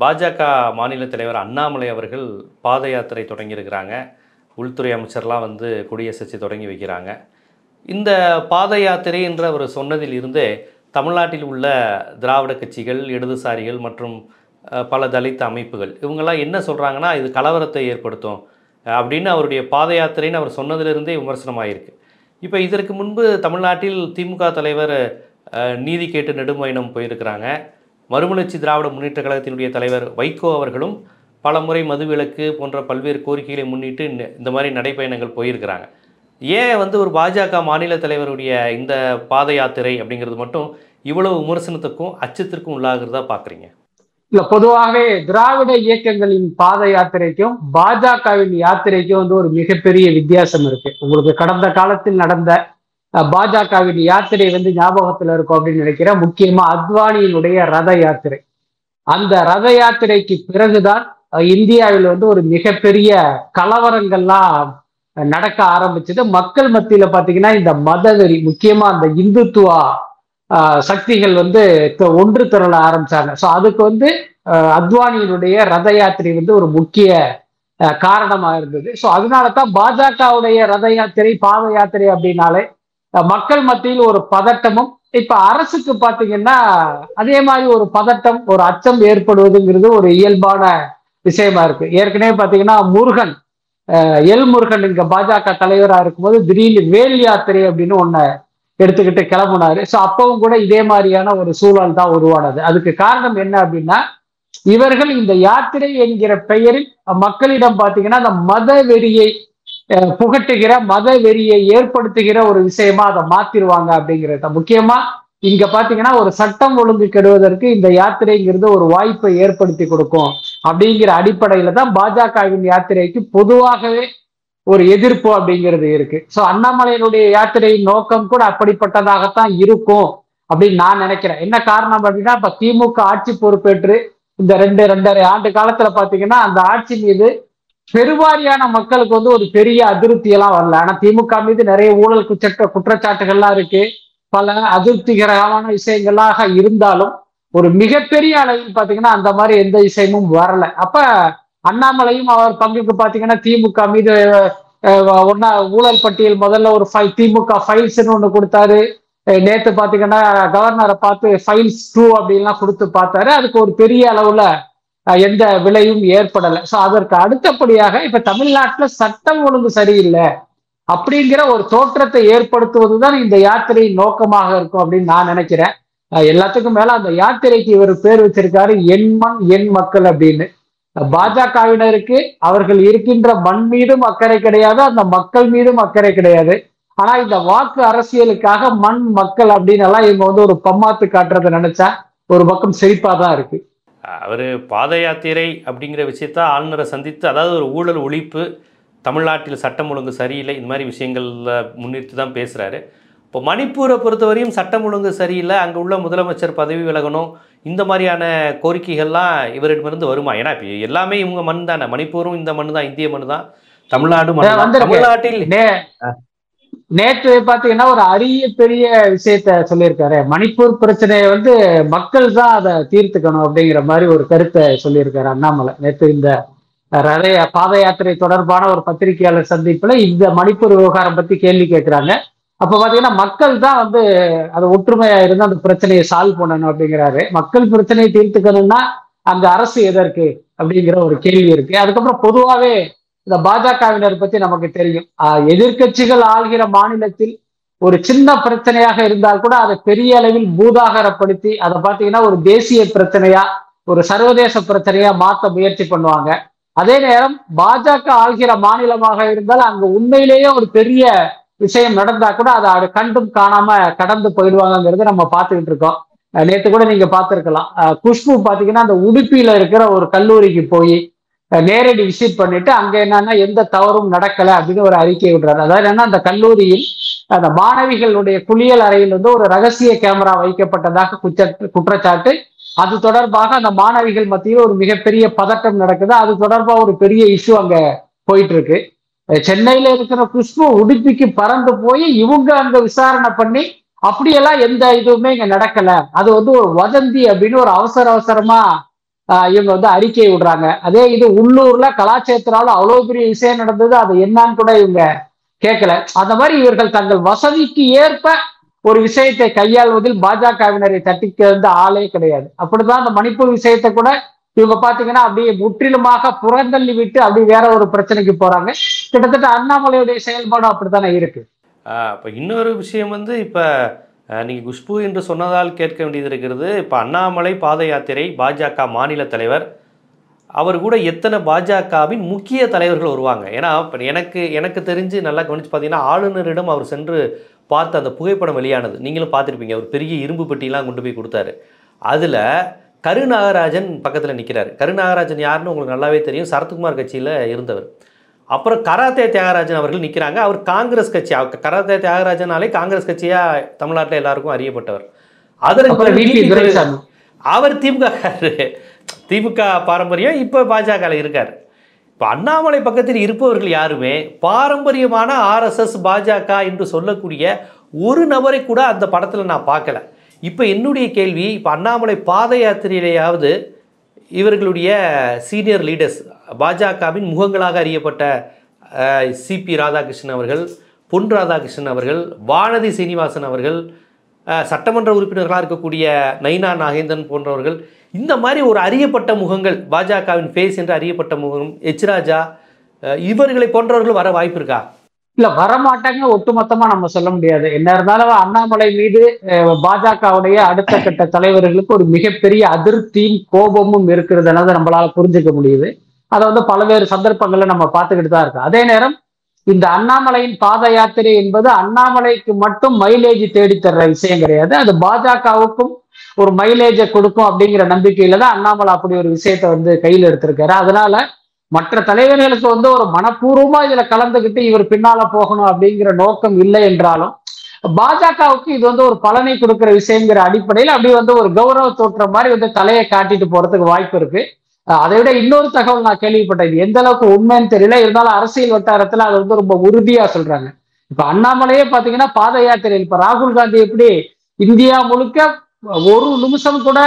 பாஜக மாநில தலைவர் அண்ணாமலை அவர்கள் பாத யாத்திரை தொடங்கியிருக்கிறாங்க. உள்துறை அமைச்சர்லாம் வந்து கொடியசைச்சு தொடங்கி வைக்கிறாங்க. இந்த பாத யாத்திரை என்று அவர் சொன்னதில் இருந்தே தமிழ்நாட்டில் உள்ள திராவிட கட்சிகள் இடதுசாரிகள் மற்றும் பல தலித் அமைப்புகள் இவங்கெல்லாம் என்ன சொல்கிறாங்கன்னா இது கலவரத்தை ஏற்படுத்தும் அப்படின்னு அவருடைய பாத யாத்திரைன்னு அவர் சொன்னதிலிருந்தே விமர்சனமாயிருக்கு. இப்போ இதற்கு முன்பு தமிழ்நாட்டில் திமுக தலைவர் நீதி கேட்டு நெடுமயணம் போயிருக்கிறாங்க. மறுமலர்ச்சி திராவிட முன்னேற்ற கழகத்தினுடைய தலைவர் வைகோ அவர்களும் பல முறை மதுவிலக்கு போன்ற பல்வேறு கோரிக்கைகளை முன்னிட்டு இந்த- மாதிரி நடைப்பயணங்கள் போயிருக்கிறாங்க. ஏன் வந்து ஒரு பாஜக மாநில தலைவருடைய இந்த பாத யாத்திரை அப்படிங்கிறது மட்டும் இவ்வளவு விமர்சனத்துக்கும் அச்சத்திற்கும் உள்ளாகிறதா பார்க்குறீங்க? இல்ல பொதுவாகவே திராவிட இயக்கங்களின் பாத யாத்திரைக்கும் பாஜகவின் யாத்திரைக்கும் வந்து ஒரு மிகப்பெரிய வித்தியாசம் இருக்கு. உங்களுக்கு கடந்த காலத்தில் நடந்த பாஜகவின் யாத்திரை வந்து ஞாபகத்துல இருக்கும் அப்படின்னு நினைக்கிறேன். முக்கியமா அத்வானியினுடைய ரத யாத்திரை. அந்த ரத யாத்திரைக்கு பிறகுதான் இந்தியாவில் வந்து ஒரு மிகப்பெரிய கலவரங்கள்லாம் நடக்க ஆரம்பிச்சது. மக்கள் மத்தியில பாத்தீங்கன்னா இந்த மதவெறி முக்கியமா அந்த இந்துத்துவா சக்திகள் வந்து த- ஒன்று திரள ஆரம்பிச்சாங்க. ஸோ அதுக்கு வந்து அத்வானியினுடைய ரத யாத்திரை வந்து ஒரு முக்கிய காரணமாக காரணமா இருந்தது. ஸோ அதனால தான் பாஜகவுடைய ரத யாத்திரை பாத யாத்திரை அப்படின்னாலே மக்கள் மத்தியில் ஒரு பதட்டமும் இப்ப அரசுக்கு பாத்தீங்கன்னா அதே மாதிரி ஒரு பதட்டம் ஒரு அச்சம் ஏற்படுவதுங்கிறது ஒரு இயல்பான விஷயமா இருக்கு. ஏற்கனவே பாத்தீங்கன்னா முருகன் எல் முருகன் இங்க பாஜக தலைவரா இருக்கும்போது திடீர்னு வேல் யாத்திரை அப்படின்னு ஒன்ன எடுத்துக்கிட்டு கிளம்புனாரு. ஸோ அப்பவும் கூட இதே மாதிரியான ஒரு சூழல் தான் உருவானது. அதுக்கு காரணம் என்ன அப்படின்னா இவர்கள் இந்த யாத்திரை என்கிற பெயரில் மக்களிடம் பாத்தீங்கன்னா அந்த மத வெறியை புகட்டுகிற மத வெறியை ஏற்படுத்துகிற ஒரு விஷயமா அதை மாத்திருவாங்க அப்படிங்கிறத. முக்கியமா இங்க பாத்தீங்கன்னா ஒரு சட்டம் ஒழுங்கு கெடுவதற்கு இந்த யாத்திரைங்கிறது ஒரு வாய்ப்பை ஏற்படுத்தி கொடுக்கும் அப்படிங்கிற அடிப்படையில தான் பாஜகவின் யாத்திரைக்கு பொதுவாகவே ஒரு எதிர்ப்பு அப்படிங்கிறது இருக்கு. ஸோ அண்ணாமலையினுடைய யாத்திரையின் நோக்கம் கூட அப்படிப்பட்டதாகத்தான் இருக்கும் அப்படின்னு நான் நினைக்கிறேன். என்ன காரணம் அப்படின்னா இப்ப திமுக ஆட்சி பொறுப்பேற்று இந்த ரெண்டு ரெண்டரை ஆண்டு காலத்துல பாத்தீங்கன்னா அந்த ஆட்சி மீது பெருவாரியான மக்களுக்கு வந்து ஒரு பெரிய அதிருப்தி எல்லாம் வரல. ஆனா திமுக மீது நிறைய ஊழல் குற்ற குற்றச்சாட்டுகள்லாம் இருக்கு. பல அதிருப்திகரமான விஷயங்களாக இருந்தாலும் ஒரு மிகப்பெரிய அளவில் பாத்தீங்கன்னா அந்த மாதிரி எந்த விஷயமும் வரல. அப்ப அண்ணாமலையும் அவர் பங்குக்கு பாத்தீங்கன்னா திமுக மீது ஒன்னா ஊழல் பட்டியல் முதல்ல ஒரு ஃபை திமுக ஃபைல்ஸ்னு ஒண்ணு கொடுத்தாரு. நேற்று நேத்து பாத்தீங்கன்னா கவர்னரை பார்த்து ஃபைல்ஸ் டூ அப்படின்லாம் கொடுத்து பார்த்தாரு. அதுக்கு ஒரு பெரிய அளவுல எந்த விலையும் ஏற்படலை. ஸோ அதற்கு அடுத்தபடியாக இப்ப தமிழ்நாட்டுல சட்டம் ஒழுங்கு சரியில்லை அப்படிங்கிற ஒரு தோற்றத்தை ஏற்படுத்துவதுதான் இந்த யாத்திரையின் நோக்கமாக இருக்கும் அப்படின்னு நான் நினைக்கிறேன். எல்லாத்துக்கும் மேல அந்த யாத்திரைக்கு இவர் பேர் வச்சிருக்காரு என் மண் என் மக்கள் அப்படின்னு. பாஜகவினருக்கு அவர்கள் இருக்கின்ற மண் மீதும் அக்கறை கிடையாது அந்த மக்கள் மீதும் அக்கறை கிடையாது. ஆனா இந்த வாக்கு அரசியலுக்காக மண் மக்கள் அப்படின்னு எல்லாம் இவங்க வந்து ஒரு பம்மாத்து காட்டுறதை நினைச்சா ஒரு பக்கம் சிரிப்பா தான் இருக்கு. அவர் பாத யாத்திரை அப்படிங்கிற விஷயத்த ஆளுநரை சந்தித்து அதாவது ஒரு ஊழல் ஒழிப்பு தமிழ்நாட்டில் சட்டம் ஒழுங்கு சரியில்லை இந்த மாதிரி விஷயங்களில் முன்னிறுத்தி தான் பேசுகிறாரு இப்போ மணிப்பூரை பொறுத்தவரையும் சட்டம் ஒழுங்கு சரியில்லை அங்கே உள்ள முதலமைச்சர் பதவி விலகணும் இந்த மாதிரியான கோரிக்கைகள்லாம் இவரிடமிருந்து வருமா? ஏன்னா இப்போ எல்லாமே இவங்க மண் தானே மணிப்பூரும் இந்த மண் தான் இந்திய மண் தான் தமிழ்நாடு. தமிழ்நாட்டில் நேற்று பாத்தீங்கன்னா ஒரு அரிய பெரிய விஷயத்த சொல்லியிருக்காரு. மணிப்பூர் பிரச்சனையை வந்து மக்கள் தான் அதை தீர்த்துக்கணும் அப்படிங்கிற மாதிரி ஒரு கருத்தை சொல்லியிருக்காரு அண்ணாமலை. நேற்று இந்த ரத பாத யாத்திரை தொடர்பான ஒரு பத்திரிகையாளர் சந்திப்புல இந்த மணிப்பூர் விவகாரம் பத்தி கேள்வி கேட்கிறாங்க. அப்ப பாத்தீங்கன்னா மக்கள் தான் வந்து அது ஒற்றுமையா இருந்து அந்த பிரச்சனையை சால்வ் பண்ணணும் அப்படிங்கிறாரு. மக்கள் பிரச்சனையை தீர்த்துக்கணும்னா அந்த அரசு எதற்கு அப்படிங்கிற ஒரு கேள்வி இருக்கு. அதுக்கப்புறம் பொதுவாவே இந்த பாஜகவினர் பத்தி நமக்கு தெரியும். ஆஹ் எதிர்க்கட்சிகள் ஆள்கிற மாநிலத்தில் ஒரு சின்ன பிரச்சனையாக இருந்தால் கூட அதை பெரிய அளவில் பூதாகரப்படுத்தி அதை பார்த்தீங்கன்னா ஒரு தேசிய பிரச்சனையா ஒரு சர்வதேச பிரச்சனையா மாத்த முயற்சி பண்ணுவாங்க. அதே நேரம் பாஜக ஆள்கிற மாநிலமாக இருந்தால் அங்க உண்மையிலேயே ஒரு பெரிய விஷயம் நடந்தா கூட அதை அதை கண்டும் காணாம கடந்து போயிடுவாங்கங்கிறத நம்ம பார்த்துக்கிட்டு இருக்கோம். நேற்று கூட நீங்க பார்த்துருக்கலாம். குஷ்பு பாத்தீங்கன்னா அந்த உடுப்பியில இருக்கிற ஒரு கல்லூரிக்கு போய் நேரடி விசிட் பண்ணிட்டு அங்க என்னன்னா எந்த தவறும் நடக்கல அப்படின்னு ஒரு அறிக்கை விடுறாரு. அதாவது என்னன்னா அந்த கல்லூரியில் அந்த மாணவிகளுடைய குளியல் அறையில் வந்து ஒரு ரகசிய கேமரா வைக்கப்பட்டதாக குற்ற குற்றச்சாட்டு. அது தொடர்பாக அந்த மாணவிகள் மத்தியில் ஒரு மிகப்பெரிய பதட்டம் நடக்குது. அது தொடர்பா ஒரு பெரிய இஷ்யூ அங்க போயிட்டு இருக்கு சென்னையில இருக்கிற குஷ்பு உடுப்பிக்கு பறந்து போய் இவங்க அங்க விசாரணை பண்ணி அப்படியெல்லாம் எந்த இதுவுமே இங்க நடக்கல. அது வந்து ஒரு வதந்தி அப்படின்னு ஒரு அவசர அவசரமா இவங்க வந்து அறிக்கை விடுறாங்க. அதே இது உள்ளூர்ல கலாச்சேத்திரால அவ்வளவு பெரிய விஷயம் நடந்தது அது என்னன்னு கூட இவங்க கேட்கல அந்த மாதிரி இவர்கள் தங்கள் வசதிக்கு ஏற்ப ஒரு விஷயத்தை கையாள்வதில் பாஜகவினரை தட்டிக்க வந்து ஆளே கிடையாது. அப்படிதான் அந்த மணிப்பூர் விஷயத்தை கூட இவங்க பாத்தீங்கன்னா அப்படியே முற்றிலுமாக புறந்தள்ளி விட்டு அப்படி வேற ஒரு பிரச்சனைக்கு போறாங்க. கிட்டத்தட்ட அண்ணாமலையுடைய செயல்பாடும் அப்படித்தானே இருக்கு. இப்போ இன்னொரு விஷயம் வந்து இப்போ நீங்கள் குஷ்பு என்று சொன்னதால் கேட்க வேண்டியது இருக்கிறது. இப்போ அண்ணாமலை பாத யாத்திரை பாஜக மாநில தலைவர். அவர் கூட எத்தனை பாஜகவின் முக்கிய தலைவர்கள் வருவாங்க? ஏன்னா இப்போ எனக்கு எனக்கு தெரிஞ்சு நல்லா கவனித்து பார்த்தீங்கன்னா ஆளுநரிடம் அவர் சென்று பார்த்த அந்த புகைப்படம் வெளியானது. நீங்களும் பார்த்துருப்பீங்க. அவர் பெரிய இரும்பு பெட்டிலாம் கொண்டு போய் கொடுத்தாரு. அதில் கருநாகராஜன் பக்கத்தில் நிற்கிறார் கருநாகராஜன் யாருன்னு உங்களுக்கு நல்லாவே தெரியும். சரத்குமார் கட்சியில் இருந்தவர். அப்புறம் கராத்தே தியாகராஜன் அவர்கள் நிற்கிறாங்க அவர் காங்கிரஸ் கட்சி கராத்தே தியாகராஜனாலே காங்கிரஸ் கட்சியாக தமிழ்நாட்டில் எல்லாருக்கும் அறியப்பட்டவர். அதற்கு அவர் திமுக திமுக பாரம்பரியம் இப்போ பாஜக இருக்கார். இப்போ அண்ணாமலை பக்கத்தில் இருப்பவர்கள் யாருமே பாரம்பரியமான ஆர்எஸ்எஸ் பாஜக என்று சொல்லக்கூடிய ஒரு நபரை கூட அந்த படத்தில் நான் பார்க்கல. இப்போ என்னுடைய கேள்வி இப்போ அண்ணாமலை பாத யாத்திரையிலேயாவது இவர்களுடைய சீனியர் லீடர்ஸ் பாஜகவின் முகங்களாக அறியப்பட்ட சிபி ராதாகிருஷ்ணன் அவர்கள் பொன் ராதாகிருஷ்ணன் அவர்கள் வானதி சீனிவாசன் அவர்கள் சட்டமன்ற உறுப்பினர்களாக இருக்கக்கூடிய நைனா நாகேந்திரன் போன்றவர்கள் இந்த மாதிரி ஒரு அறியப்பட்ட முகங்கள் பாஜகவின் ஃபேஸ் என்று அறியப்பட்ட முகம் எச்ராஜா இவர்களை போன்றவர்கள் வர வாய்ப்பு இருக்கா? இல்ல வரமாட்டாங்க ஒட்டுமொத்தமா நம்ம சொல்ல முடியாது. என்ன இருந்தாலும் அண்ணாமலை மீது பாஜகவுடைய அடுத்த கட்ட தலைவர்களுக்கு ஒரு மிகப்பெரிய அதிருப்தியும் கோபமும் இருக்கிறதுனால நம்மளால புரிஞ்சுக்க முடியுது. அதை வந்து பல்வேறு சந்தர்ப்பங்கள்ல நம்ம பார்த்துக்கிட்டு தான் இருக்கோம். அதே நேரம் இந்த அண்ணாமலையின் பாத யாத்திரை என்பது அண்ணாமலைக்கு மட்டும் மைலேஜ் தேடி தர்ற விஷயம் கிடையாது. அது பாஜகவுக்கும் ஒரு மைலேஜை கொடுக்கும் அப்படிங்கிற நம்பிக்கையில தான் அண்ணாமலை அப்படி ஒரு விஷயத்தை வந்து கையில் எடுத்திருக்காரு. அதனால மற்ற தலைவர்களுக்கு வந்து ஒரு மனப்பூர்வமா இதுல கலந்துக்கிட்டு இவர் பின்னால போகணும் அப்படிங்கிற நோக்கம் இல்லை என்றாலும் பாஜகவுக்கு இது வந்து ஒரு பலனை கொடுக்கிற விஷயங்கிற அடிப்படையில் அப்படி வந்து ஒரு கௌரவ தோற்ற மாதிரி வந்து தலையை காட்டிட்டு போறதுக்கு வாய்ப்பு இருக்கு. அதை விட இன்னொரு தகவல் நான் கேள்விப்பட்டேன். இது எந்த அளவுக்கு உண்மைன்னு தெரியல. இருந்தாலும் அரசியல் வட்டாரத்துல அது வந்து ரொம்ப உறுதியா சொல்றாங்க. இப்ப அண்ணாமலையே பாத்தீங்கன்னா பாத யாத்திரையில். இப்ப ராகுல் காந்தி எப்படி இந்தியா முழுக்க ஒரு நிமிஷம் கூட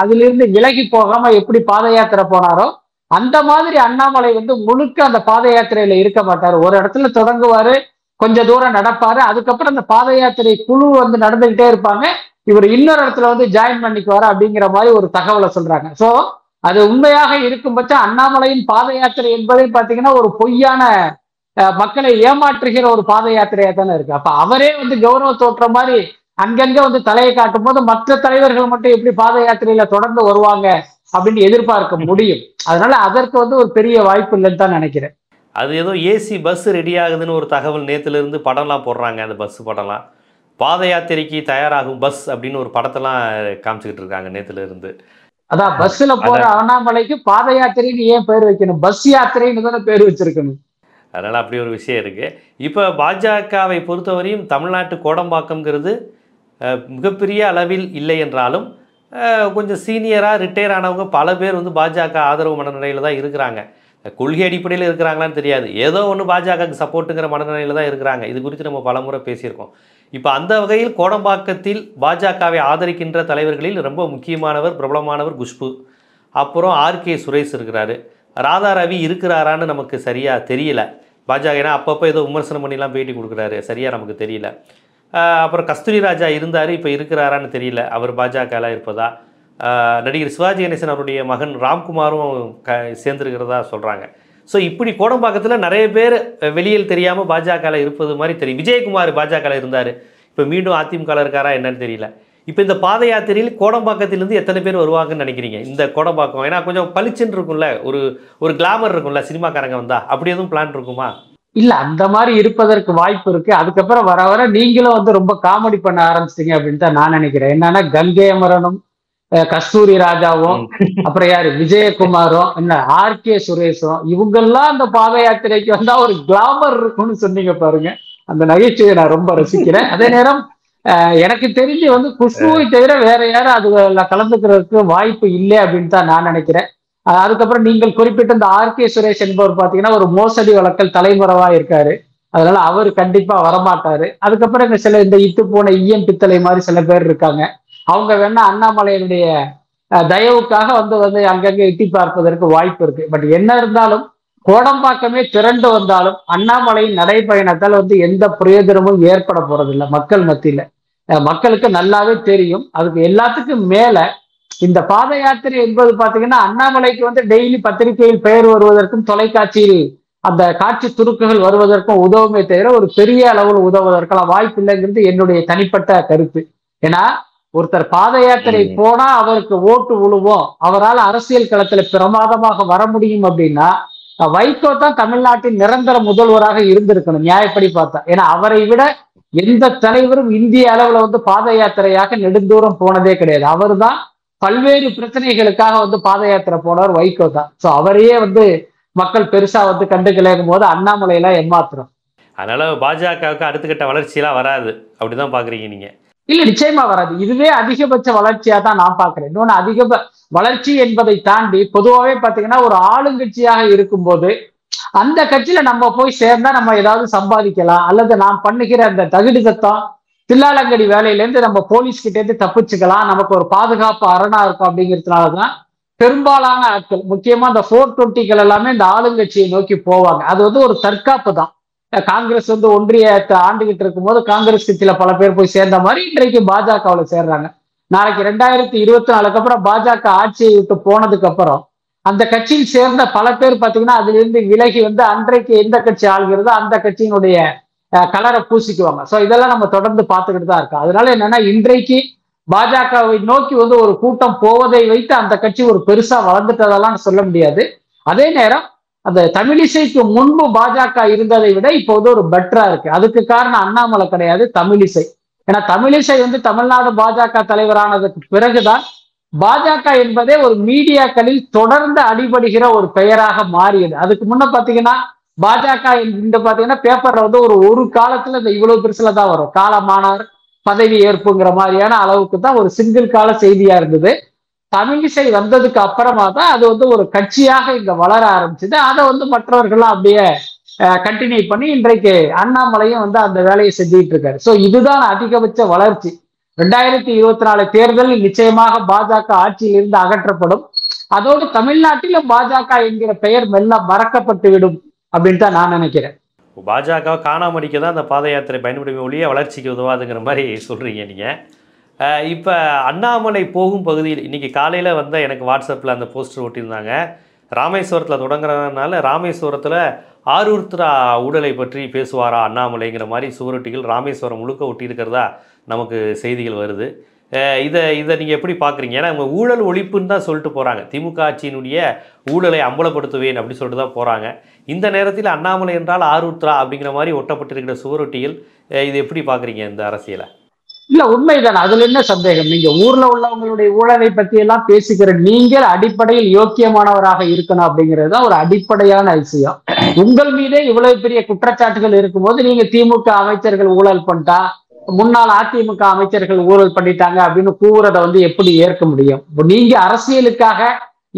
அதிலிருந்து விலகி போகாம எப்படி பாத யாத்திரை போனாரோ அந்த மாதிரி அண்ணாமலை வந்து முழுக்க அந்த பாத யாத்திரையில இருக்க மாட்டாரு. ஒரு இடத்துல தொடங்குவாரு கொஞ்ச தூரம் நடப்பாரு. அதுக்கப்புறம் அந்த பாத யாத்திரை குழு வந்து நடந்துகிட்டே இருப்பாங்க. இவர் இன்னொரு இடத்துல வந்து ஜாயின் பண்ணிக்குவாரு அப்படிங்கிற மாதிரி ஒரு தகவலை சொல்றாங்க. சோ அது உண்மையாக இருக்கும் பட்சம் அண்ணாமலையின் பாத யாத்திரை என்பதை பாத்தீங்கன்னா ஒரு பொய்யான மக்களை ஏமாற்றுகிற ஒரு பாத யாத்திரையா தானே இருக்கு. அப்ப அவரே வந்து கௌரவ தோற்றம் மாதிரி அங்கங்க வந்து தலையை காட்டும் போது மற்ற தலைவர்கள் மட்டும் எப்படி பாத யாத்திரையில தொடர்ந்து வருவாங்க அப்படின்னு எதிர்பார்க்க முடியும். அதனால அதற்கு வந்து ஒரு பெரிய வாய்ப்பு இல்லைன்னு தான் நினைக்கிறேன். அது ஏதோ ஏசி பஸ் ரெடி ஆகுதுன்னு ஒரு தகவல் நேற்றுலேருந்து படம்லாம் போடுறாங்க அந்த பஸ் படம்லாம். பாத யாத்திரைக்கு தயாராகும் பஸ் அப்படின்னு ஒரு படத்தெல்லாம் காமிச்சிக்கிட்டு இருக்காங்க நேற்றுலேருந்து அதான் பஸ்ல போற அண்ணாமலைக்கு பாத யாத்திரைன்னு ஏன் பேர் வைக்கணும்? பஸ் யாத்திரைன்னு தானே பேர் வச்சிருக்கணும். அதனால் அப்படி ஒரு விஷயம் இருக்குது இப்போ பாஜகவை பொறுத்தவரையும் தமிழ்நாட்டு கோடம்பாக்கம்ங்கிறது மிகப்பெரிய அளவில் இல்லை என்றாலும் கொஞ்சம் சீனியராக ரிட்டையர் ஆனவங்க பல பேர் வந்து பாஜக ஆதரவு மனநிலையில் தான் இருக்கிறாங்க. கொள்கை அடிப்படையில் இருக்கிறாங்களான்னு தெரியாது. ஏதோ ஒன்று பாஜகவுக்கு சப்போர்ட்டுங்கிற மனநிலையில் தான் இருக்கிறாங்க. இது குறித்து நம்ம பலமுறை பேசியிருக்கோம். இப்போ அந்த வகையில் கோடம்பாக்கத்தில் பாஜகவை ஆதரிக்கின்ற தலைவர்களில் ரொம்ப முக்கியமானவர் பிரபலமானவர் குஷ்பு. அப்புறம் ஆர்கே சுரேஷ் இருக்கிறாரு. ராதா ரவி இருக்கிறாரான்னு நமக்கு சரியாக தெரியல. பாஜக ஏன்னா அப்பப்போ ஏதோ விமர்சனம் பண்ணிலாம் பேட்டி கொடுக்குறாரு. சரியாக நமக்கு தெரியல. அப்புறம் கஸ்தூரி ராஜா இருந்தார் இப்போ இருக்கிறாரான்னு தெரியல. அவர் பாஜகலாம் இருப்பதா? நடிகர் சிவாஜி கணேசன் அவருடைய மகன் ராம்குமாரும் க சேர்ந்துருக்கிறதா சொல்கிறாங்க ஸோ இப்படி கோடம்பாக்கத்தில் நிறைய பேர் வெளியில் தெரியாமல் பாஜகவில் இருப்பது மாதிரி தெரியும். விஜயகுமார் பாஜகவில் இருந்தார். இப்போ மீண்டும் அதிமுகவில் இருக்காரா என்னன்னு தெரியல. இப்போ இந்த பாத யாத்திரையில் கோடம்பாக்கத்திலேருந்து எத்தனை பேர் வருவாங்கன்னு நினைக்கிறீங்க? இந்த கோடம்பாக்கம். ஏன்னா கொஞ்சம் பளிச்சுன்னு இருக்கும்ல. ஒரு ஒரு கிளாமர் இருக்கும்ல. சினிமாக்காரங்க வந்தா. அப்படி எதுவும் பிளான் இருக்குமா? இல்ல அந்த மாதிரி இருப்பதற்கு வாய்ப்பு இருக்கு. அதுக்கப்புறம் வர வர நீங்களும் வந்து ரொம்ப காமெடி பண்ண ஆரம்பிச்சிட்டீங்க அப்படின்னு தான் நான் நினைக்கிறேன். என்னன்னா கங்கை அமரனும் கஸ்தூரி ராஜாவும் அப்புறம் யாரு? விஜயகுமாரும் என்ன ஆர். கே. சுரேஷும் இவங்கெல்லாம் அந்த பாத யாத்திரைக்கு வந்தா ஒரு கிளாமர் இருக்கும்னு சொன்னீங்க பாருங்க. அந்த நகைச்சுவையை நான் ரொம்ப ரசிக்கிறேன். அதே நேரம் எனக்கு தெரிஞ்சு வந்து குஷ்புவை தவிர வேற யாரும் அதுல கலந்துக்கிறதுக்கு வாய்ப்பு இல்லை அப்படின்னு தான் நான் நினைக்கிறேன். அதுக்கப்புறம் நீங்கள் குறிப்பிட்ட இந்த ஆர். கே. சுரேஷ் என்பவர் பாத்தீங்கன்னா ஒரு மோசடி வழக்கல் தலைமுறைவா இருக்காரு. அதனால அவர் கண்டிப்பா வரமாட்டாரு. அதுக்கப்புறம் இந்த சில இந்த இட்டு போன ஈயம் பித்தளை மாதிரி சில பேர் இருக்காங்க. அவங்க வேணா அண்ணாமலையினுடைய தயவுக்காக வந்து வந்து அங்கங்கே எட்டி பார்ப்பதற்கு வாய்ப்பு இருக்கு. பட் என்ன இருந்தாலும் கோடம்பாக்கமே திரண்டு வந்தாலும் அண்ணாமலையின் நடைப்பயணத்தால் வந்து எந்த பிரயோஜனமும் ஏற்பட போறதில்லை மக்கள் மத்தியில. மக்களுக்கு நல்லாவே தெரியும். அதுக்கு எல்லாத்துக்கும் மேல இந்த பாத யாத்திரை என்பது பாத்தீங்கன்னா அண்ணாமலைக்கு வந்து டெய்லி பத்திரிகையில் பெயர் வருவதற்கும் தொலைக்காட்சியில் அந்த காட்சி துருக்குகள் வருவதற்கும் உதவுமே தவிர ஒரு பெரிய அளவில் உதவுவதற்கெல்லாம் வாய்ப்பு இல்லைங்கிறது என்னுடைய தனிப்பட்ட கருத்து. ஏன்னா ஒருத்தர் பாத யாத்திரை. போனா அவருக்கு ஓட்டு விழுவோம் அவரால் அரசியல் களத்துல பிரமாதமாக வர முடியும் அப்படின்னா வைகோ தான் தமிழ்நாட்டின் நிரந்தர முதல்வராக இருந்திருக்கணும் நியாயப்படி பார்த்தா. ஏன்னா அவரை விட எந்த தலைவரும் இந்திய அளவுல வந்து பாத யாத்திரையாக நெடுந்தூரம் போனதே கிடையாது. அவர்தான் பல்வேறு பிரச்சனைகளுக்காக வந்து பாத யாத்திரை போனவர் வைகோ தான். சோ அவரையே வந்து மக்கள் பெருசா வந்து கண்டுக்கலைங்கும் போது அண்ணாமலையெல்லாம் ஏமாத்துறோம். அதனால பாஜகவுக்கு அடுத்த கட்ட வளர்ச்சியெல்லாம் வராது. அப்படிதான் பாக்குறீங்க நீங்க. இல்ல நிச்சயமா வராது. இதுவே அதிகபட்ச வளர்ச்சியா தான் நான் பாக்குறேன் இன்னொன்னு அதிக வளர்ச்சி என்பதை தாண்டி பொதுவாகவே பாத்தீங்கன்னா ஒரு ஆளுங்கட்சியாக இருக்கும்போது அந்த கட்சியில நம்ம போய் சேர்ந்தா நம்ம ஏதாவது சம்பாதிக்கலாம் அல்லது நாம் பண்ணுகிற அந்த தகுதி சத்தம் தில்லாலங்கடி வேலையில இருந்து நம்ம போலீஸ் கிட்ட இருந்து தப்பிச்சுக்கலாம் நமக்கு ஒரு பாதுகாப்பு அரணா இருக்கும் அப்படிங்கிறதுனாலதான் பெரும்பாலான ஆட்கள் முக்கியமா இந்த ஃபோர் டுவெண்ட்டிகள் எல்லாமே இந்த ஆளுங்கட்சியை நோக்கி போவாங்க. அது வந்து ஒரு தற்காப்பு தான் காங்கிரஸ் வந்து ஒன்றியத்தை ஆண்டுகிட்டு இருக்கும்போது காங்கிரஸ் கட்சியில பல பேர் போய் சேர்ந்த மாதிரி இன்றைக்கு பாஜகவில் சேர்றாங்க. நாளைக்கு ரெண்டாயிரத்தி இருபத்தி நாலுக்கு அப்புறம் பாஜக ஆட்சியை விட்டு போனதுக்கு அப்புறம் அந்த கட்சியில் சேர்ந்த பல பேர் பாத்தீங்கன்னா அதுல இருந்து விலகி வந்து அன்றைக்கு எந்த கட்சி ஆள்கிறதோ அந்த கட்சியினுடைய அஹ், கலரை பூசிக்குவாங்க. ஸோ இதெல்லாம் நம்ம தொடர்ந்து பார்த்துக்கிட்டு தான் இருக்கோம். அதனால என்னன்னா இன்றைக்கு பாஜகவை நோக்கி வந்து ஒரு கூட்டம் போவதை வைத்து அந்த கட்சி ஒரு பெருசா வளர்ந்துட்டதெல்லாம் சொல்ல முடியாது. அதே நேரம் அந்த தமிழிசைக்கு முன்பு பாஜக இருந்ததை விட இப்போ வந்து ஒரு பெட்டரா இருக்கு. அதுக்கு காரணம் அண்ணாமலை கிடையாது தமிழிசை. ஏன்னா தமிழிசை வந்து தமிழ்நாடு பாஜக தலைவரானதுக்கு பிறகுதான் பாஜக என்பதே ஒரு மீடியாக்களில் தொடர்ந்து அடிபடுகிற ஒரு பெயராக மாறியது. அதுக்கு முன்ன பாத்தீங்கன்னா பாஜக இந்த பாத்தீங்கன்னா பேப்பர்ல வந்து ஒரு ஒரு காலத்துல இந்த இவ்வளவு பெருசுல தான் வரும். காலமானார் பதவி ஏற்புங்கிற மாதிரியான அளவுக்கு தான் ஒரு சிங்கிள் கால செய்தியா இருந்தது. தமிழிசை வந்ததுக்கு அப்புறமா தான் அது வந்து ஒரு கட்சியாக இங்க வளர ஆரம்பிச்சது. அதை வந்து மற்றவர்கள்லாம் அப்படியே கண்டினியூ பண்ணி இன்றைக்கு அண்ணாமலையும் வந்து அந்த வேலையை செஞ்சுட்டு இருக்காரு. ஸோ இதுதான் அதிகபட்ச வளர்ச்சி. ரெண்டாயிரத்தி இருபத்தி நாலு தேர்தலில் நிச்சயமாக பாஜக ஆட்சியில் இருந்து அகற்றப்படும். அதோடு தமிழ்நாட்டிலும் பாஜக என்கிற பெயர் மெல்ல மறக்கப்பட்டு விடும் அப்படின்னு தான் நான் நினைக்கிறேன். பாஜக காணாமடிக்க தான் அந்த பாத யாத்திரை பயன்படுமே ஒழிய வளர்ச்சிக்கு உதவாதுங்கிற மாதிரி சொல்றீங்க நீங்க. இப்போ அண்ணாமலை போகும் பகுதியில் இன்றைக்கி காலையில் வந்து எனக்கு வாட்ஸ்அப்பில் அந்த போஸ்டர் ஒட்டியிருந்தாங்க. ராமேஸ்வரத்தில் தொடங்குறதுனால ராமேஸ்வரத்தில் ஆரூர்த்ரா ஊழலை பற்றி பேசுவாரா அண்ணாமலைங்கிற மாதிரி சுவரொட்டிகள் ராமேஸ்வரம் முழுக்க ஒட்டியிருக்கிறதா நமக்கு செய்திகள் வருது. இதை இதை நீங்கள் எப்படி பார்க்குறீங்க ஏன்னா அவங்க ஊழல் ஒழிப்புன்னு தான் சொல்லிட்டு போகிறாங்க திமுக ஆட்சியினுடைய ஊழலை அம்பலப்படுத்துவேன் அப்படின்னு சொல்லிட்டு தான் போகிறாங்க இந்த நேரத்தில் அண்ணாமலை என்றால் ஆரூத்ரா அப்படிங்கிற மாதிரி ஒட்டப்பட்டிருக்கிற சுவரொட்டிகள் இதை இது எப்படி பார்க்குறீங்க இந்த அரசியலை? இல்ல உண்மைதான். அதுல என்ன சந்தேகம்? நீங்க ஊர்ல உள்ளவங்களுடைய ஊழலை பத்தி எல்லாம் பேசுகிற நீங்கள் அடிப்படையில் யோக்கியமானவராக இருக்கணும் அப்படிங்கிறது தான் ஒரு அடிப்படையான விஷயம். உங்கள் மீதே இவ்வளவு பெரிய குற்றச்சாட்டுகள் இருக்கும்போது நீங்க திமுக அமைச்சர்கள் ஊழல் பண்ணிட்டா முன்னாள் அதிமுக அமைச்சர்கள் ஊழல் பண்ணிட்டாங்க அப்படின்னு கூறத வந்து எப்படி ஏற்க முடியும்? நீங்க அரசியலுக்காக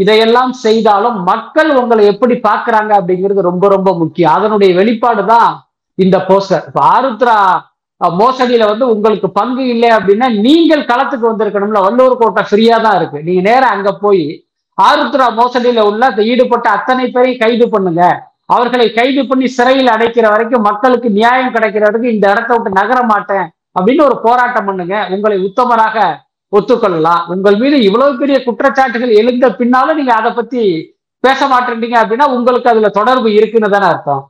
இதையெல்லாம் செய்தாலும் மக்கள் உங்களை எப்படி பாக்குறாங்க அப்படிங்கிறது ரொம்ப ரொம்ப முக்கியம். அதனுடைய வெளிப்பாடு தான் இந்த போஸ்டர் இப்ப ஆருத்ரா மோசடியில வந்து உங்களுக்கு பங்கு இல்லை அப்படின்னா நீங்கள் களத்துக்கு வந்திருக்கணும்ல. வல்லூர் கோட்டை ஃப்ரீயா தான் இருக்கு. நீங்க நேரம் அங்க போய் ஆருத்ரா மோசடியில உள்ள ஈடுபட்ட அத்தனை பேரையும் கைது பண்ணுங்க. அவர்களை கைது பண்ணி சிறையில் அடைக்கிற வரைக்கும் மக்களுக்கு நியாயம் கிடைக்கிற இந்த இடத்த விட்டு நகர மாட்டேன் அப்படின்னு ஒரு போராட்டம் பண்ணுங்க. உங்களை உத்தமராக ஒத்துக்கொள்ளலாம். உங்கள் மீது இவ்வளவு பெரிய குற்றச்சாட்டுகள் எழுந்த பின்னாலும் நீங்க அதை பத்தி பேச மாட்டேன்றீங்க அப்படின்னா உங்களுக்கு அதுல தொடர்பு இருக்குன்னு தானே அர்த்தம்.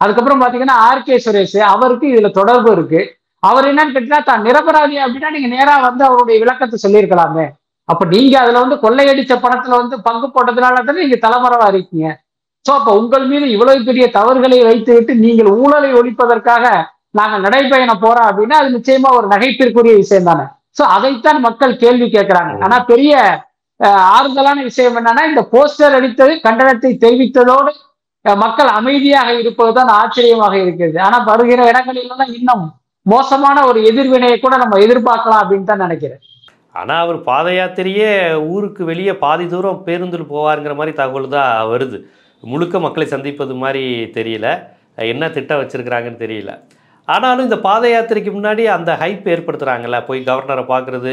அதுக்கப்புறம் பாத்தீங்கன்னா ஆர் கே சுரேஷ் அவருக்கு இதுல தொடர்பு இருக்கு. அவர் என்னன்னு கேட்டீங்கன்னா தான் நிரபராதி அப்படின்னா நீங்க நேரா வந்து அவருடைய விளக்கத்தை சொல்லியிருக்கலாமே. அப்ப நீங்க அதுல வந்து கொள்ளையடிச்ச பணத்துல வந்து பங்கு போட்டதுனால தானே நீங்க தலைமறைவா இருக்கீங்க. சோ அப்ப உங்கள் மீது இவ்வளவு பெரிய தவறுகளை வைத்துவிட்டு நீங்கள் ஊழலை ஒழிப்பதற்காக நாங்க நடைபயணம் போறோம் அப்படின்னா அது நிச்சயமா ஒரு நகைப்பிற்குரிய விஷயம் தானே. சோ அதைத்தான் மக்கள் கேள்வி கேட்கிறாங்க. ஆனா பெரிய ஆறுதலான விஷயம் என்னன்னா இந்த போஸ்டர் அடித்தது கண்டனத்தை தெரிவித்ததோடு மக்கள் அமைதியாக இருப்பதுதான் ஆச்சரியமாக இருக்கிறது. ஆனா வருகிற இடங்களிலெல்லாம் இன்னும் மோசமான ஒரு எதிர்வினையை கூட நம்ம எதிர்பார்க்கலாம் அப்படின்னு தான் நினைக்கிறேன். ஆனால் அவர் பாத யாத்திரையே ஊருக்கு வெளியே பாதி தூரம் பேருந்தில் போவாருங்கிற மாதிரி தகவல் தான் வருது. முழுக்க மக்களை சந்திப்பது மாதிரி தெரியல. என்ன திட்டம் வச்சுருக்கிறாங்கன்னு தெரியல. ஆனாலும் இந்த பாத யாத்திரைக்கு முன்னாடி அந்த ஹைப் ஏற்படுத்துகிறாங்கல்ல போய் கவர்னரை பார்க்குறது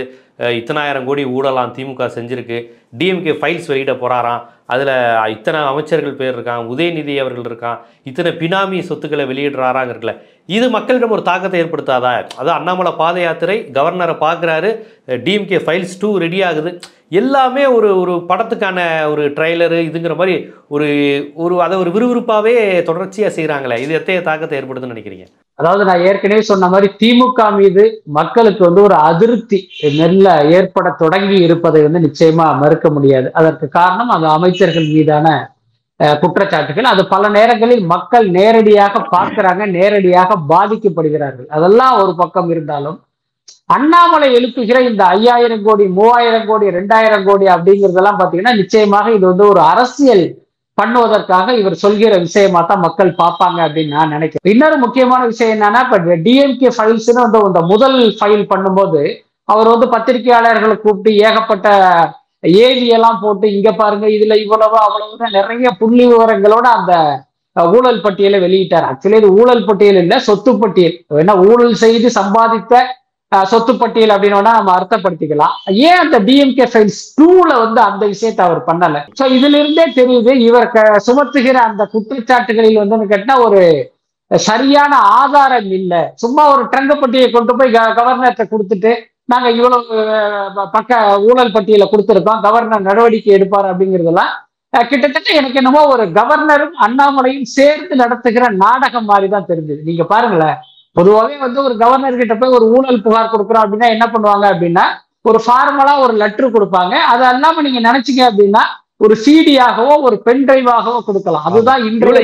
இத்தனாயிரம் கோடி ஊழலாம் திமுக செஞ்சுருக்கு. டிஎம்கே ஃபைல்ஸ் வெளியிட போகிறாராம் அதில் இத்தனை அமைச்சர்கள் பேர் இருக்கான் உதயநிதி அவர்கள் இருக்கான் இத்தனை பினாமி சொத்துக்களை வெளியிடுறாராங்க இருக்குல்ல இது மக்களிடம் ஒரு தாக்கத்தை ஏற்படுத்தாதா? அது அண்ணாமலை பாத யாத்திரை கவர்னரை பார்க்குறாரு டிஎம்கே ஃபைல்ஸ் டூ ரெடி ஆகுது. எல்லாமே ஒரு ஒரு படத்துக்கான ஒரு ட்ரைலரு இதுங்கிற மாதிரி ஒரு ஒரு அதை ஒரு விறுவிறுப்பாகவே தொடர்ச்சியாக செய்கிறாங்களே இது எத்தகைய தாக்கத்தை ஏற்படுதுன்னு நினைக்கிறீங்க? அதாவது நான் ஏற்கனவே சொன்ன மாதிரி திமுக மீது மக்களுக்கு வந்து ஒரு அதிருப்தி மெல்ல ஏற்பட தொடங்கி இருப்பதை வந்து நிச்சயமா மறுக்க முடியாது. அதற்கு காரணம் அந்த அமைச்சர்கள் மீதான குற்றச்சாட்டுகள். அது பல நேரங்களில் மக்கள் நேரடியாக பார்க்கிறாங்க நேரடியாக பாதிக்கப்படுகிறார்கள். அதெல்லாம் ஒரு பக்கம் இருந்தாலும் அண்ணாமலை எழுப்புகிற இந்த ஐயாயிரம் கோடி மூவாயிரம் கோடி ரெண்டாயிரம் கோடி அப்படிங்கிறதெல்லாம் பாத்தீங்கன்னா நிச்சயமாக இது வந்து ஒரு அரசியல் பண்ணுவதற்காக இவர் சொல்கிற விஷயமா தான் மக்கள் பார்ப்பாங்க அப்படின்னு நான் நினைக்கிறேன். இன்னொரு முக்கியமான விஷயம் என்னன்னா இப்ப டிஎம்கே ஃபைல்ஸ்னு வந்து இந்த முதல் ஃபைல் பண்ணும்போது அவர் வந்து பத்திரிகையாளர்களை கூப்பிட்டு ஏகப்பட்ட ஏவி எல்லாம் போட்டு இங்க பாருங்க இதுல இவ்வளவு அவ்வளவு நிறைய புள்ளி விவரங்களோட அந்த ஊழல் பட்டியலை வெளியிட்டார். ஆக்சுவலி இது ஊழல் பட்டியல் இல்ல சொத்து பட்டியல். என்ன ஊழல் செய்து சம்பாதித்த சொத்து பட்டியல் அப்படின்னு நம்ம அர்த்தப்படுத்திக்கலாம். ஏன் அந்த டிஎம்கே ஃபைல்ஸ் டூல வந்து அந்த விஷயத்தை அவர் பண்ணல? சோ இதுல இருந்தே தெரியுது இவர் சுமத்துகிற அந்த குற்றச்சாட்டுகளில் வந்து கேட்டா ஒரு சரியான ஆதாரம் இல்லை. சும்மா ஒரு ட்ரங்கப்பட்டியை கொண்டு போய் க- கவர்னர்கிட்ட கொடுத்துட்டு நாங்க இவ்வளவு பக்க ஊழல் பட்டியலை கொடுத்திருக்கோம். கவர்னர் நடவடிக்கை எடுப்பார் அப்படிங்கிறதெல்லாம் கிட்டத்தட்ட எனக்கு என்னமோ ஒரு கவர்னரும் அண்ணாமலையும் சேர்ந்து நடத்துகிற நாடகம் மாதிரி தான் தெரிஞ்சது. நீங்க பாருங்களேன். பொதுவாகவே வந்து ஒரு கவர்னர் கிட்ட போய் ஒரு ஊழல் புகார் கொடுக்குறோம் அப்படின்னா என்ன பண்ணுவாங்க அப்படின்னா ஒரு ஃபார்மலா ஒரு லெட்டர் கொடுப்பாங்க. அது அல்லாம நீங்க நினைச்சீங்க அப்படின்னா ஒரு சிடியாகவோ ஒரு பென் டிரைவாகவோ கொடுக்கலாம். அதுதான் இன்றைய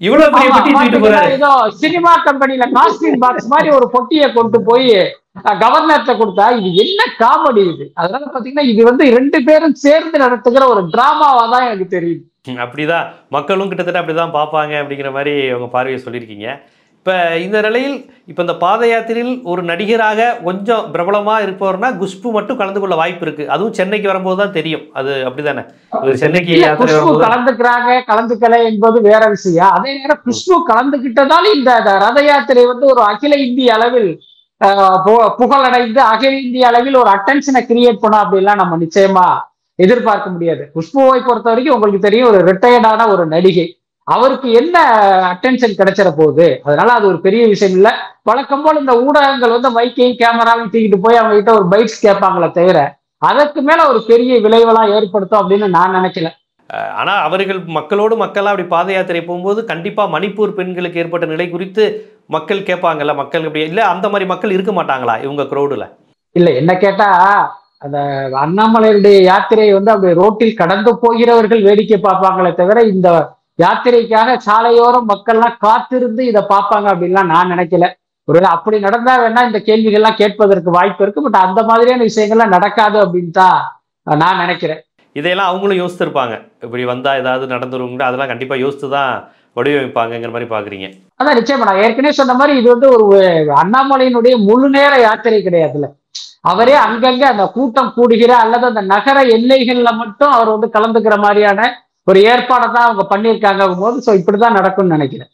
இவ்வளவு பெரிய பெட்டி தூக்கிட்டு போறாரு சினிமா கம்பெனில காஸ்டியூம் பாக்ஸ் மாதிரி ஒரு பொட்டியை கொண்டு போய் கவர்னர்கிட்ட கொடுத்தா இது என்ன காமெடி இது? அதனால பாத்தீங்கன்னா இது வந்து ரெண்டு பேரும் சேர்ந்து நடத்துகிற ஒரு டிராமாவா தான் எனக்கு தெரியுது. அப்படிதான். மக்களும் கிட்டத்தட்ட அப்படிதான் பார்ப்பாங்க அப்படிங்கிற மாதிரி உங்க பார்வையை சொல்லியிருக்கீங்க. இப்போ இந்த நிலையில் இப்போ இந்த பாத யாத்திரையில் ஒரு நடிகராக கொஞ்சம் பிரபலமாக இருப்பவர்னா குஷ்பு மட்டும் கலந்து கொள்ள வாய்ப்பு இருக்கு. அதுவும் சென்னைக்கு வரும்போது தான் தெரியும். அது அப்படிதானே? சென்னைக்கு கலந்துக்கிறாங்க கலந்துக்கல என்பது வேற விஷயம். அதே நேரம் குஷ்பு கலந்துகிட்டதால் இந்த ரத யாத்திரை வந்து ஒரு அகில இந்திய அளவில் புகழடைந்து அகில இந்திய அளவில் ஒரு அட்டென்ஷனை கிரியேட் பண்ணும் அப்படிலாம் நம்ம நிச்சயமா எதிர்பார்க்க முடியாது. குஷ்புவை பொறுத்த வரைக்கும் உங்களுக்கு தெரியும் ஒரு ரிட்டையர்டான ஒரு நடிகை. அவருக்கு என்ன அட்டென்ஷன் கிடைச்சிட போகுது? அதனால அது ஒரு பெரிய விஷயம் இல்ல. வழக்கம் போல இந்த ஊடகங்கள் வந்து மைக்கையும் கேமராவையும் தூக்கிட்டு போய் அவங்க கிட்ட ஒரு பைட்ஸ் கேட்பாங்களே தவிர அதற்கு மேல ஒரு பெரிய விளைவெல்லாம் ஏற்படுத்தும் அப்படின்னு நான் நினைக்கல. ஆனா அவர்கள் மக்களோடு மக்களா அப்படி பாத யாத்திரை போகும்போது கண்டிப்பா மணிப்பூர் பெண்களுக்கு ஏற்பட்ட நிலை குறித்து மக்கள் கேட்பாங்கல்ல மக்கள் அப்படி இல்ல அந்த மாதிரி மக்கள் இருக்க மாட்டாங்களா இவங்க க்ரௌடுல இல்ல என்ன கேட்டா அந்த அண்ணாமலையுடைய யாத்திரையை வந்து அப்படி ரோட்டில் கடந்து போகிறவர்கள் வேடிக்கை பார்ப்பாங்களே தவிர இந்த யாத்திரைக்காக சாலையோரம் மக்கள்லாம் காத்திருந்து இதை பார்ப்பாங்க அப்படின்லாம் நான் நினைக்கல. ஒருவேளை அப்படி நடந்தா வேணா இந்த கேள்விகள்லாம் கேட்பதற்கு வாய்ப்பு இருக்கு பட் அந்த மாதிரியான விஷயங்கள்லாம் நடக்காது அப்படின்னு தான் நான் நினைக்கிறேன். இதையெல்லாம் அவங்களும் யோசித்திருப்பாங்க. இப்படி வந்தா ஏதாவது நடந்துருங்க அதெல்லாம் கண்டிப்பா யோசித்து தான் வடிவமைப்பாங்கங்கிற மாதிரி பாக்குறீங்க அதான் நிச்சயமா நான் ஏற்கனவே சொன்ன மாதிரி இது வந்து ஒரு அண்ணாமலையினுடைய முழு நேர யாத்திரை கிடையாதுல்ல அவரே அங்கங்க அந்த கூட்டம் கூடுகிற அல்லது அந்த நகர எல்லைகள்ல மட்டும் அவர் வந்து கலந்துக்கிற மாதிரியான ஒரு ஏற்பாடை தான் அவங்க பண்ணியிருக்காங்க போது ஸோ இப்படிதான் நடக்கும்னு நினைக்கிறேன்.